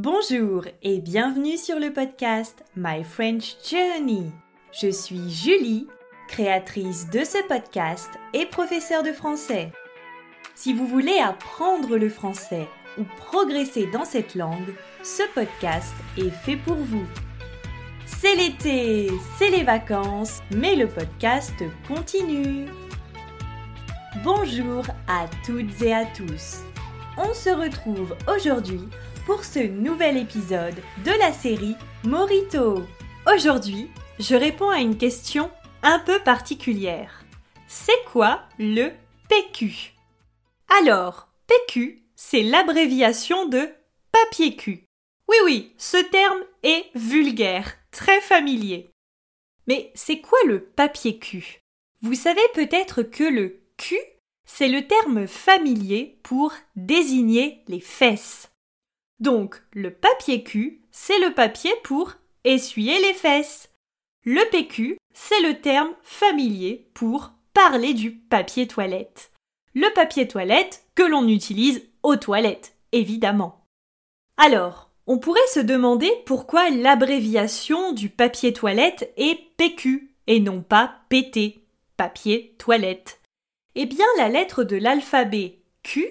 Bonjour et bienvenue sur le podcast My French Journey. Je suis Julie, créatrice de ce podcast et professeure de français. Si vous voulez apprendre le français ou progresser dans cette langue, ce podcast est fait pour vous. C'est l'été, c'est les vacances, mais le podcast continue. Bonjour à toutes et à tous. On se retrouve aujourd'hui pour ce nouvel épisode de la série Morito. Aujourd'hui, je réponds à une question un peu particulière. C'est quoi le PQ Alors, PQ, c'est l'abréviation de papier cul. Oui, oui, ce terme est vulgaire, très familier. Mais c'est quoi le papier cul? Vous savez peut-être que le cul, c'est le terme familier pour désigner les fesses. Donc, le papier cul, c'est le papier pour essuyer les fesses. Le PQ, c'est le terme familier pour parler du papier toilette. Le papier toilette que l'on utilise aux toilettes, évidemment. Alors, on pourrait se demander pourquoi l'abréviation du papier toilette est PQ et non pas PT, papier toilette. Eh bien, la lettre de l'alphabet Q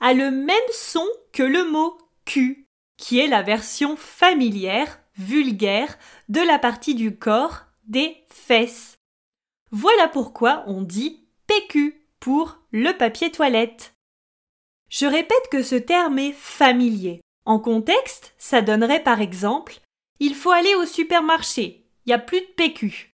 a le même son que le mot Q, qui est la version familière, vulgaire, de la partie du corps des fesses. Voilà pourquoi on dit PQ pour le papier toilette. Je répète que ce terme est familier. En contexte, ça donnerait par exemple Il faut aller au supermarché, il n'y a plus de PQ.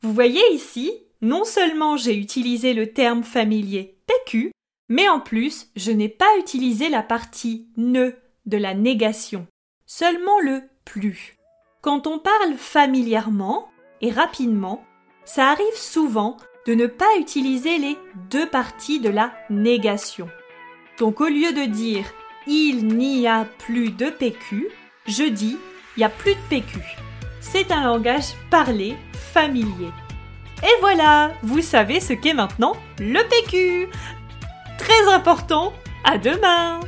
Vous voyez ici, non seulement j'ai utilisé le terme familier PQ, mais en plus je n'ai pas utilisé la partie ne de la négation, seulement le plus. Quand on parle familièrement et rapidement, ça arrive souvent de ne pas utiliser les deux parties de la négation. Donc au lieu de dire il n'y a plus de PQ, je dis il n'y a plus de PQ. C'est un langage parlé familier. Et voilà, vous savez ce qu'est maintenant le PQ. Très important, à demain